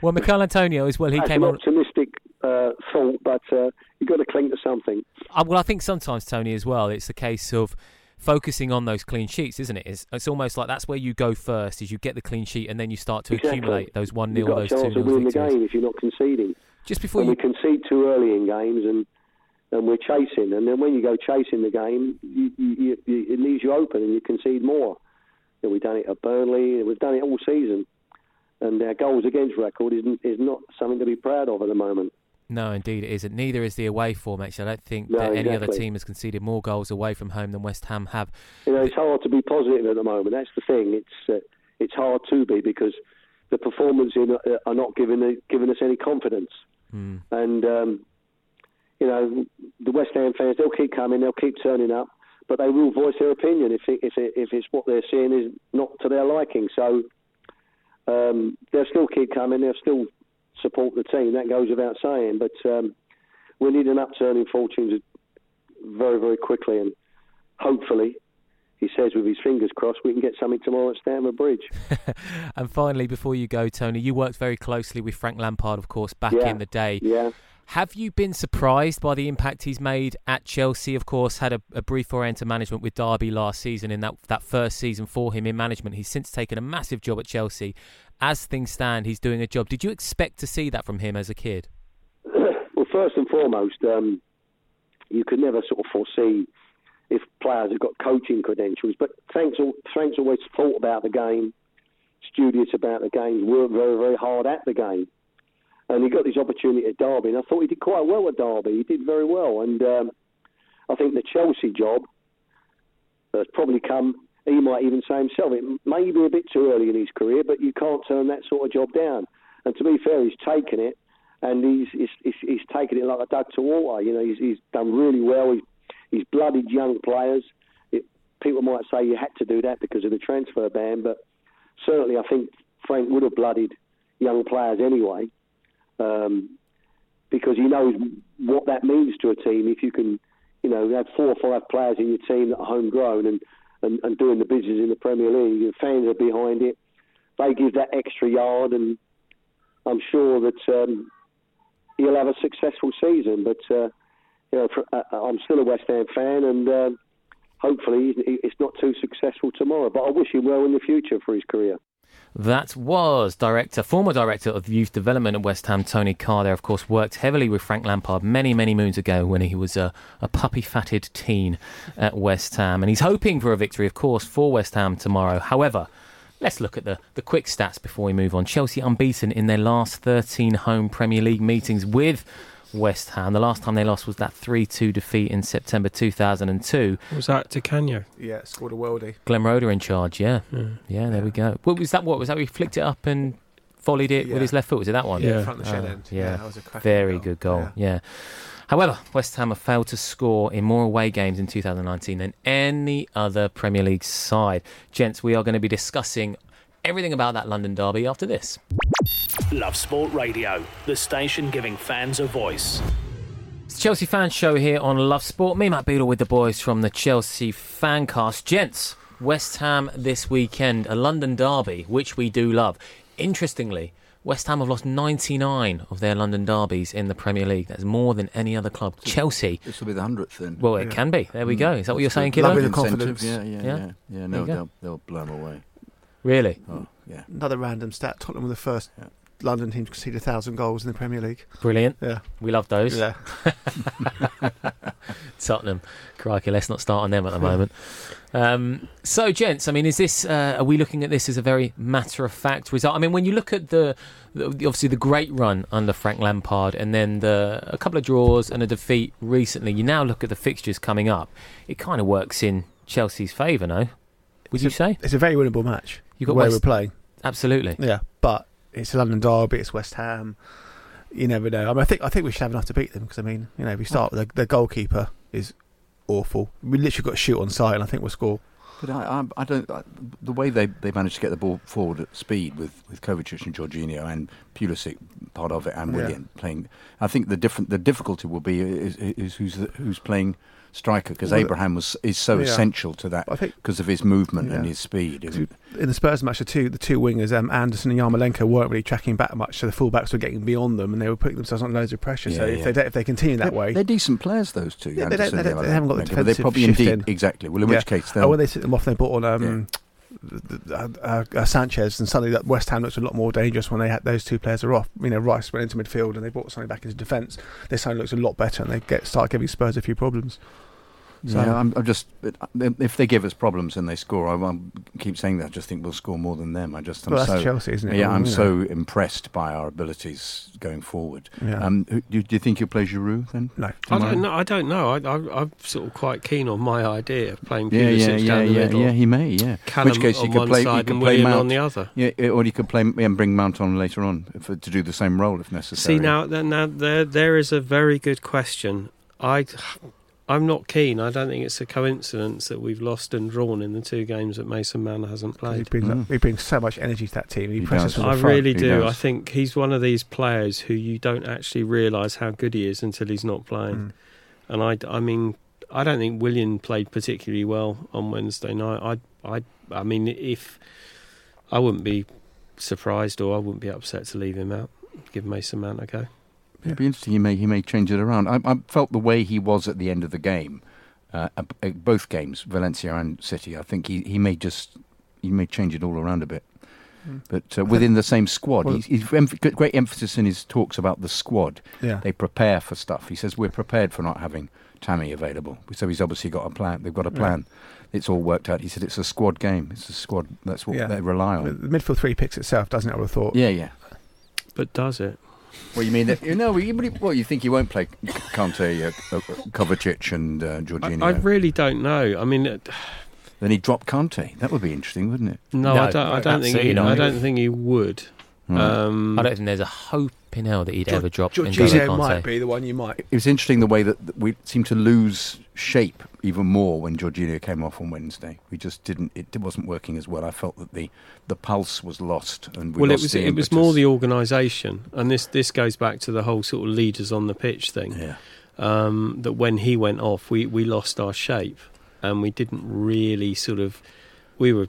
Well, Michael Antonio as well. He That's came an on. optimistic uh, thought, but uh, you've got to cling to something. Uh, well, I think sometimes Tony as well. It's a case of focusing on those clean sheets, isn't it? It's, it's almost like that's where you go first. Is you get the clean sheet and then you start to Exactly. accumulate those one You've 0 got a those chance two 0 winning the game if you're not conceding. Just before and you we concede too early in games, and and we're chasing, and then when you go chasing the game, you, you, you, it leaves you open, and you concede more. Know, we've done it at Burnley, we've done it all season, and our goals against record is is not something to be proud of at the moment. No, indeed it isn't. Neither is the away form. Actually, I don't think No, that any other team has conceded more goals away from home than West Ham have. You know, it's hard to be positive at the moment. That's the thing. It's uh, it's hard to be because the performances are- are not giving giving us any confidence. Mm. And um, you know, the West Ham fans they'll keep coming, they'll keep turning up, but they will voice their opinion if it, if it, if it's what they're seeing is not to their liking. So um, they'll still keep coming, they'll still support the team. That goes without saying. But um, we need an upturn in fortunes very very quickly, and hopefully. He says with his fingers crossed, we can get something tomorrow at Stamford Bridge. and finally, before you go, Tony, you worked very closely with Frank Lampard, of course, back Yeah. in the day. Yeah. Have you been surprised by the impact he's made at Chelsea? Of course, had a, a brief foray into management with Derby last season in that that first season for him in management. He's since taken a massive job at Chelsea. As things stand, he's doing a job. Did you expect to see that from him as a kid? well, first and foremost, um, you could never sort of foresee if players have got coaching credentials. But Frank's, Frank's always thought about the game, studious about the game, worked very, very hard at the game. And he got this opportunity at Derby, and I thought he did quite well at Derby. He did very well. And um, I think the Chelsea job has probably come, he might even say himself, it may be a bit too early in his career, but you can't turn that sort of job down. And to be fair, he's taken it, and he's he's, he's, he's taken it like a duck to water. You know, he's, he's done really well. He's, he's blooded young players. It, people might say you had to do that because of the transfer ban, but certainly I think Frank would have blooded young players anyway, um, because he knows what that means to a team if you can, you know, have four or five players in your team that are homegrown and, and, and doing the business in the Premier League. The fans are behind it. They give that extra yard, and I'm sure that um, he'll have a successful season. But uh, you know, for, uh, I'm still a West Ham fan, and uh, hopefully it's not too successful tomorrow. But I wish him well in the future for his career. That was director, former director of youth development at West Ham, Tony Carr. There, of course, worked heavily with Frank Lampard many, many moons ago when he was a, a puppy-fatted teen at West Ham, and he's hoping for a victory, of course, for West Ham tomorrow. However, let's look at the the quick stats before we move on. Chelsea unbeaten in their last 13 home Premier League meetings with West Ham. The last time they lost was that 3-2 defeat in September 2002. Was that Di Canio? Yeah, scored a worldie. Glenn Roeder in charge, yeah. Yeah, there we go. What was that? What was that? We flicked it up and volleyed it Yeah. with his left foot. Was it that one? Yeah, front of the shed Oh, end. Yeah, Yeah, that was a cracking very goal. good goal. Yeah. However, West Ham have failed to score in more away games in 2019 than any other Premier League side. Gents, we are going to be discussing everything about that London derby after this. Love Sport Radio, the station giving fans a voice. It's the Chelsea Fan Show here on Love Sport. Me, Matt Beadle, with the boys from the Chelsea Fancast. Gents, West Ham this weekend, a London derby, which we do love. Interestingly, West Ham have lost 99 of their London derbies in the Premier League. That's more than any other club. Chelsea. This will be the hundredth then. Well, it Yeah. can be. There we Mm. go. Is that what you're saying, good. Kiddo? The confidence. Yeah, yeah, Yeah? yeah. Yeah, no, they'll, they'll blow them away. Really? Oh, yeah. Another random stat: Tottenham were the first Yeah. London team to concede a thousand goals in the Premier League. Brilliant. Yeah, We love those. yeah. Tottenham. Crikey, let's not start on them at the moment. Um, so, gents, I mean, is this? Uh, are we looking at this as a very matter of fact result? I mean, when you look at the, the obviously the great run under Frank Lampard, and then the a couple of draws and a defeat recently, you now look at the fixtures coming up. It kind of works in Chelsea's favour, no? Would It's you a- say? It's a very winnable match. You got the way West- we're playing. Absolutely. Yeah, but it's a London derby. It's West Ham. You never know. I mean, I think I think we should have enough to beat them because I mean, you know, we start with the, the goalkeeper is awful. We literally got to shoot on sight, and I think we'll score. But I, I, I don't. I, the way they, they managed to get the ball forward at speed with, with Kovacic and Jorginho and Pulisic part of it and Yeah. Willian playing. I think the different the difficulty will be is, is who's the, who's playing striker because Well, Abraham was is so yeah. essential to that because of his movement and his speed. In the Spurs match, the two the two wingers, um, Anderson and Yarmolenko, weren't really tracking back much, so the fullbacks were getting beyond them, and they were putting themselves on loads of pressure. so Yeah, if they if they continue that they're, way, they're decent players, those two. Yeah, they, they, don't, they haven't got the but They're defensive probably shift indeed in. exactly. Well, in Yeah. which case, oh, when they sent them off, they brought on um, uh, uh, Sanchez, and suddenly that West Ham looks a lot more dangerous when they had those two players are off. You know, Rice went into midfield, and they brought something back into defence. This suddenly looks a lot better, and they get start giving Spurs a few problems. So- yeah, I'm, I'm just if they give us problems and they score, I, I keep saying that. I just think we'll score more than them. I just I'm Well, that's so Chelsea, isn't it? Yeah, I'm you know. so impressed by our abilities going forward. Yeah. Um, do, do you think you'll play Giroud then? No. I don't know. I don't know. I, I, I'm sort of quite keen on my idea of playing Yeah, Pulisic yeah, yeah, down the yeah, middle. yeah. He may, yeah. Callum Which case you could play, you could play Mount on the other. Yeah, or you could play and bring Mount on later on for, to do the same role if necessary. See now, now there there is a very good question. I I'm not keen. I don't think it's a coincidence that we've lost and drawn in the two games that Mason Mount hasn't played. He played. brings, Mm. he brings so much energy to that team. He, He presses from the I front. really he do. does. I think he's one of these players who you don't actually realise how good he is until he's not playing. Mm. And I, I mean, I don't think Willian played particularly well on Wednesday night. I, I, I mean, if I wouldn't be surprised or I wouldn't be upset to leave him out, give Mason Mount a go. It'd be interesting. He may he may change it around. I, I felt the way he was at the end of the game, uh, at- at both games, Valencia and City. I think he, he may just he may change it all around a bit. Mm. But uh, within the same squad, Well- he's, he's em- got great emphasis in his talks about the squad. Yeah. They prepare for stuff. He says we're prepared for not having Tammy available. So he's obviously got a plan. They've got a Yeah. plan. It's all worked out. He said it's a squad game. It's a squad. That's what Yeah. they rely on. The midfield three picks itself, doesn't it? I would have thought. Yeah, yeah. But does it? Well, you mean that? You know, you, well, you think he won't play Kante, uh, uh, Kovacic, and uh, I, Jorginho? I really don't know. I mean, it- then he'd drop Kante. That would be interesting, wouldn't it? no, No, I don't. I don't think. He. I don't think he would. Right. Um, I don't think there's a hope in hell that he'd Geor- ever drop N'Golo Jorginho might be the one you might. It was interesting the way that that we seemed to lose shape even more when Jorginho came off on Wednesday. We just didn't. It wasn't working as well. I felt that the the pulse was lost, and we well, it was. the It was more the organisation, and this this goes back to the whole sort of leaders on the pitch thing. yeah. um, that when he went off, we, we lost our shape and we didn't really sort of. We were.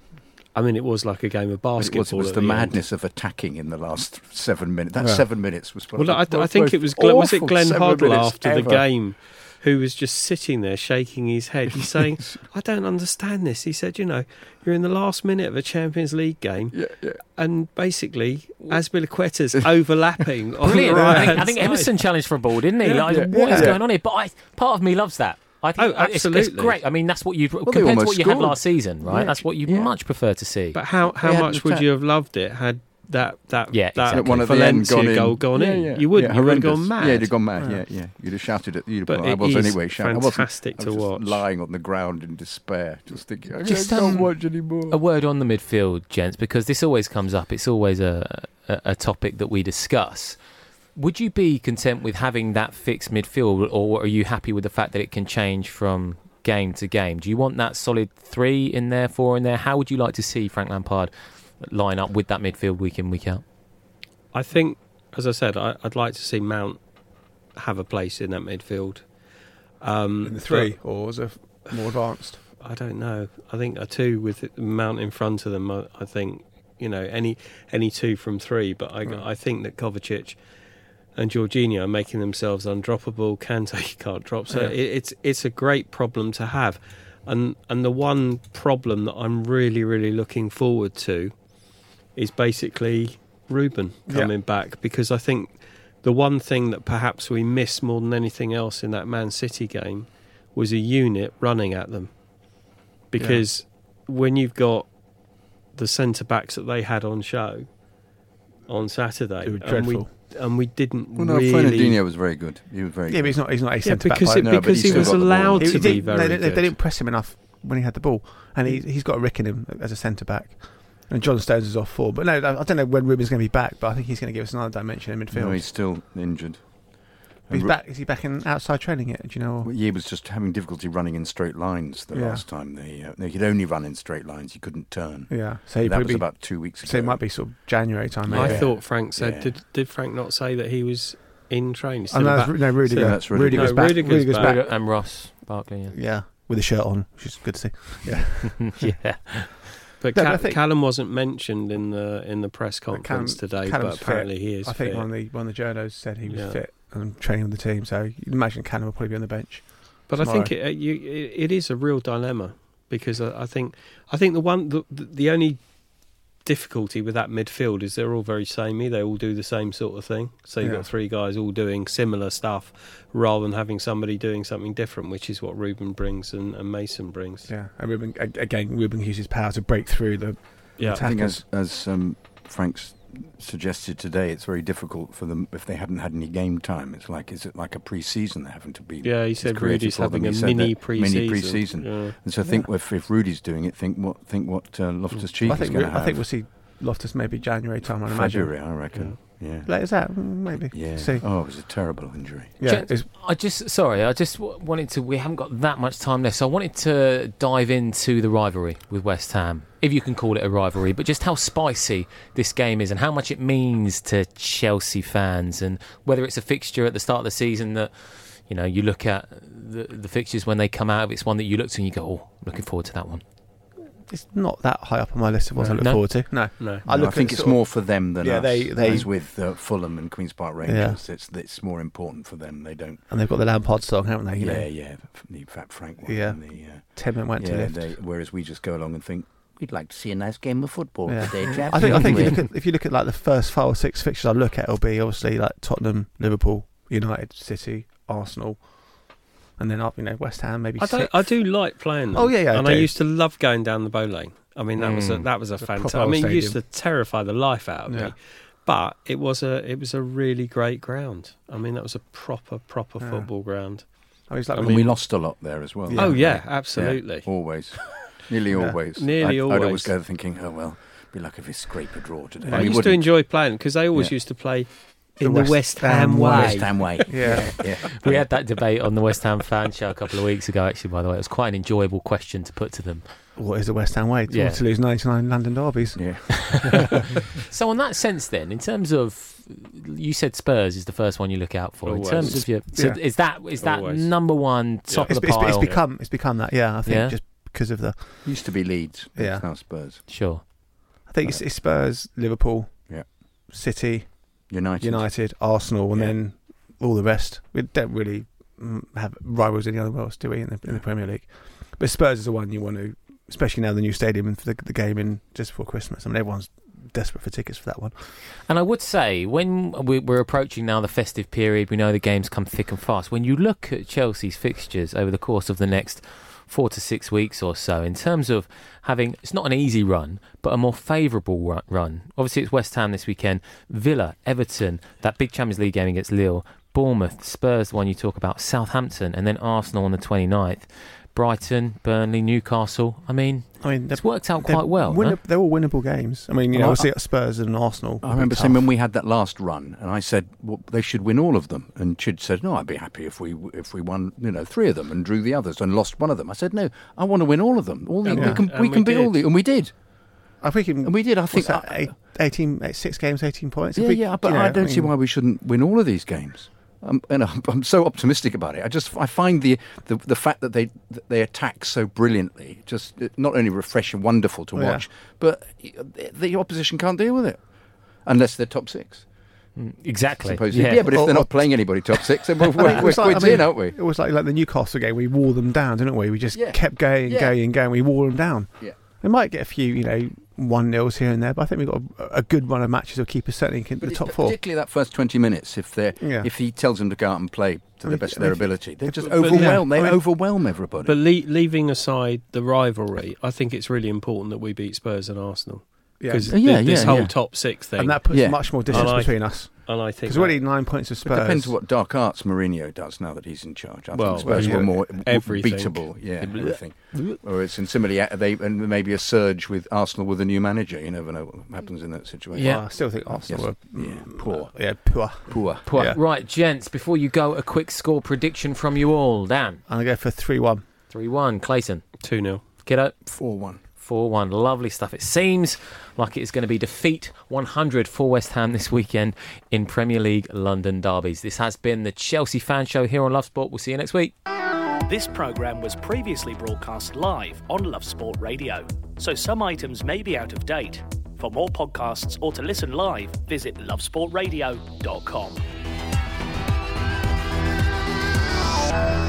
I mean, it was like a game of basketball. It was, it was at the, end. madness of attacking in the last seven minutes. That Yeah. seven minutes was. Probably. Well, I, I think it was. Glenn, was it Glenn Hoddle minutes after the game, who was just sitting there shaking his head? He's saying, "I don't understand this." He said, "You know, you're in the last minute of a Champions League game, Yeah, yeah. and basically, Azpilicueta's overlapping on the Brilliant. right I think, I think Emerson challenged for a ball, didn't he? Yeah. like, Yeah. what is Yeah. going on here? But I, part of me loves that. I think Oh, uh, it's- It's, great. I mean, that's what you they compared to almost what you had last season, right? Yeah. That's what you Yeah. much prefer to see. But how how They much an would you have loved it had that that Yeah, that exactly. one at the end Valencia gone in. goal gone yeah, in? Yeah, You wouldn't. Yeah, you would have gone mad. Yeah, you'd have gone mad. Yeah, yeah. You'd have shouted at. You'd have, But I was anyway. Shouting. I wasn't- fantastic I to was watch. lying on the ground in despair, just thinking, I Just, can't um, watch anymore. a word on the midfield, gents, because this always comes up. It's always a, a, a topic that we discuss. Would you be content with having that fixed midfield, or are you happy with the fact that it can change from game to game? Do you want that solid three in there, four in there? How would you like to see Frank Lampard line up with that midfield week in, week out? I think, as I said, I, I'd like to see Mount have a place in that midfield. Um, In the three, but or was it more advanced? I don't know. I think a two with Mount in front of them. I, I think you know any any two from three. But I, Right. I think that Kovacic and Jorginho are making themselves undroppable. Kante you can't drop. So Yeah. it, it's it's a great problem to have. And and the one problem that I'm really really looking forward to is basically Ruben Yeah. coming back because I think the one thing that perhaps we missed more than anything else in that Man City game was a unit running at them. Because when you've got the centre backs that they had on show on Saturday, They were and we dreadful. And we didn't Well, no, really. Fernandinho was very good. He was very Yeah, good. but he's not. He's not a Yeah, centre back. because it, No, because he was got the allowed He to be very they, good. they, they didn't press him enough when he had the ball, and he, he's got a rick in him as a centre back. And John Stones is off four, but no, I don't know when Ruben's going to be back. But I think he's going to give us another dimension in midfield. No, he's still injured. He's And back. Is he back in outside training yet? Do you know? Well, He was just having difficulty running in straight lines the Yeah. last time. They, uh, they could only run in straight lines. He couldn't turn. Yeah, so he that was be, about two weeks ago. so it might be sort of January time. Maybe. I thought Frank said. Yeah. Did did Frank not say that he was in training? Oh, Still no, back? that's, no, Rudiger. So that's Rudiger. Rudiger's No, back. Rudiger's Rudiger's back. back. and Ross Barkley. Yeah. Yeah, with a shirt on, which is good to see. Yeah, yeah. But No, but Ca- I think- Callum wasn't mentioned in the in the press But conference Callum- today, Callum's but apparently he is. I think fit. one of the one of the journos said he was Yeah. fit and training with the team. So you'd imagine Callum will probably be on the bench. But I think it, uh, you, it, it is a real dilemma because I, I think I think the one the, the only difficulty with that midfield is they're all very samey. They all do the same sort of thing. So you've Yeah. got three guys all doing similar stuff, rather than having somebody doing something different, which is what Ruben brings and, and Mason brings. Yeah, and Ruben again. Ruben uses power to break through the. Yeah. I think as as um, Frank's suggested today, it's very difficult for them if they haven't had any game time. It's like is it like a pre-season they're having to be? Yeah, he it's said Rudy's having a mini that pre-season. Mini pre-season. Yeah. And so I think if, if Rudy's doing it, think what think what uh, Loftus Cheek I is think going to have. I think we'll see Loftus maybe January time. I imagine. February, I reckon. Yeah. Late as that, Mm, maybe. Yeah. See. Oh, it was a terrible injury. Yeah, Gents, I just sorry, I just w- wanted to. We haven't got that much time left, so I wanted to dive into the rivalry with West Ham, if you can call it a rivalry, but just how spicy this game is and how much it means to Chelsea fans, and whether it's a fixture at the start of the season that you know you look at the, the fixtures when they come out. If it's one that you look to and you go, "Oh, looking forward to that one." It's not that high up on my list of what I look No? forward to. No, No. I No, look. I think it's sort of- more for them than Yeah, us. they- they- as with uh, Fulham and Queens Park Rangers. It's it's more important for them. They don't. and they've got the Lampard song, haven't they? You yeah, know, yeah. f- The Fat Frank one. Yeah. and The, uh, ten men went to lift. they, whereas we just go along and think we'd like to see a nice game of football Yeah. today, chaps. I think I think if you, look at, if you look at like the first five or six fixtures I look at, it'll be obviously like Tottenham, Liverpool, United, City, Arsenal, and then up you know West Ham maybe. I don't. I do like playing them. Oh, yeah, yeah, I And I do. used to love going down the Boleyn. I mean, that was a, Mm. that was a It's a proper fantastic. I mean, it used to terrify the life out of Yeah. me. But it was a it was a really great ground. I mean, that was a proper proper Yeah. football ground. I mean, like I and when we we lost a lot there as well. Yeah. Oh yeah, Yeah, absolutely. always. Nearly Yeah. always. Nearly I'd, I'd always always. go thinking, oh well, be lucky if we scrape a draw today. Yeah. I used to wouldn't. enjoy playing because they always Yeah. used to play The in the West West, Ham Ham way. way. West Ham way. Yeah. yeah. We had that debate on the West Ham fan show a couple of weeks ago. Actually, by the way, it was quite an enjoyable question to put to them. what is the West Ham way? To- Yeah. To lose ninety nine London derbies. Yeah. So, on that sense, then, in terms of you said Spurs is the first one you look out for. Always. In terms of your, so Yeah. is that is that Always. number one top It's, of the it's, pile? it's become it's become that. Yeah, I think Yeah. just because of the. Used to be Leeds. Yeah. It's now Spurs. sure. I think it's, it's Spurs, Liverpool, Yeah. City, United. United, Arsenal, and Yeah. then all the rest. We don't really mm, have rivals any other worlds, do we, in the, in the Premier League? But Spurs is the one you want to, especially now the new stadium and for the, the game in just before Christmas. I mean, everyone's desperate for tickets for that one. And I would say when we're approaching now the festive period, we know the games come thick and fast. When you look at Chelsea's fixtures over the course of the next four to six weeks or so, in terms of having it's not an easy run, but a more favourable run. Obviously, it's West Ham this weekend, Villa, Everton, that big Champions League game against Lille, Bournemouth, Spurs, the one you talk about, Southampton, and then Arsenal on the 29th. Brighton, Burnley, Newcastle. I mean, I mean, it's worked out quite well. winna- huh? They're all winnable games. I mean, you know, Well, obviously at Spurs and Arsenal. I remember saying when we had that last run, and I said well, they should win all of them, and Chid said, "No, I'd be happy if we if we won, you know, three of them and drew the others and lost one of them." I said, "No, I want to win all of them. All the, And we we- can and we we can beat all did. the, and we did, I think and we did. I think, what's that, I- eight, 18, six games, 18 points. Yeah, we- yeah, but you know, I don't see mean, why we shouldn't win all of these games." Um, and I'm, I'm so optimistic about it. I just I find the the, the fact that they that they attack so brilliantly just uh, not only refreshing, wonderful to Yeah. watch, but the, the opposition can't deal with it unless they're top six. Exactly. Yeah. Yeah. but if Or- they're not playing anybody top six, then we're, we're, we're like- quids I mean, in, aren't we? It was like like the Newcastle game. We wore them down, didn't we? We just Yeah. kept going and Yeah. going and going. We wore them down. Yeah. We might get a few, you know, one nils here and there, but I think we've got a, a good run of matches that will keep us certainly in But the top four. Particularly that first 20 minutes, if they Yeah. if he tells them to go out and play to I the mean, best of I their mean, ability, they if- just but- but- overwhelm. yeah, they I mean- overwhelm everybody. But le- leaving aside the rivalry, I think it's really important that we beat Spurs and Arsenal because yeah, oh, this yeah, whole yeah. top six thing, and that puts Yeah. much more distance And I- between us. And I think Because that- already nine points of It Spurs. depends what dark arts Mourinho does now that he's in charge. I Well, think Spurs yeah. were more Everything. beatable. Yeah, everything. Whereas, and similarly, uh, they and maybe a surge with Arsenal with a new manager. You never know what happens in that situation. Yeah. Well, I still think Arsenal Yes. were Yeah, mm, poor. Yeah, poor. Poor. Poor- Yeah. Right, gents, before you go, a quick score prediction from you all. Dan, I'm going to go for 3 1. 3 1. Clayton, two 0 Kiddo, Four one. 4 1. Lovely stuff. It seems like it is going to be defeat 100 for West Ham this weekend in Premier League London derbies. This has been the Chelsea Fan Show here on Love Sport. We'll see you next week. This programme was previously broadcast live on Love Sport Radio, so some items may be out of date. For more podcasts or to listen live, visit lovesportradio.com.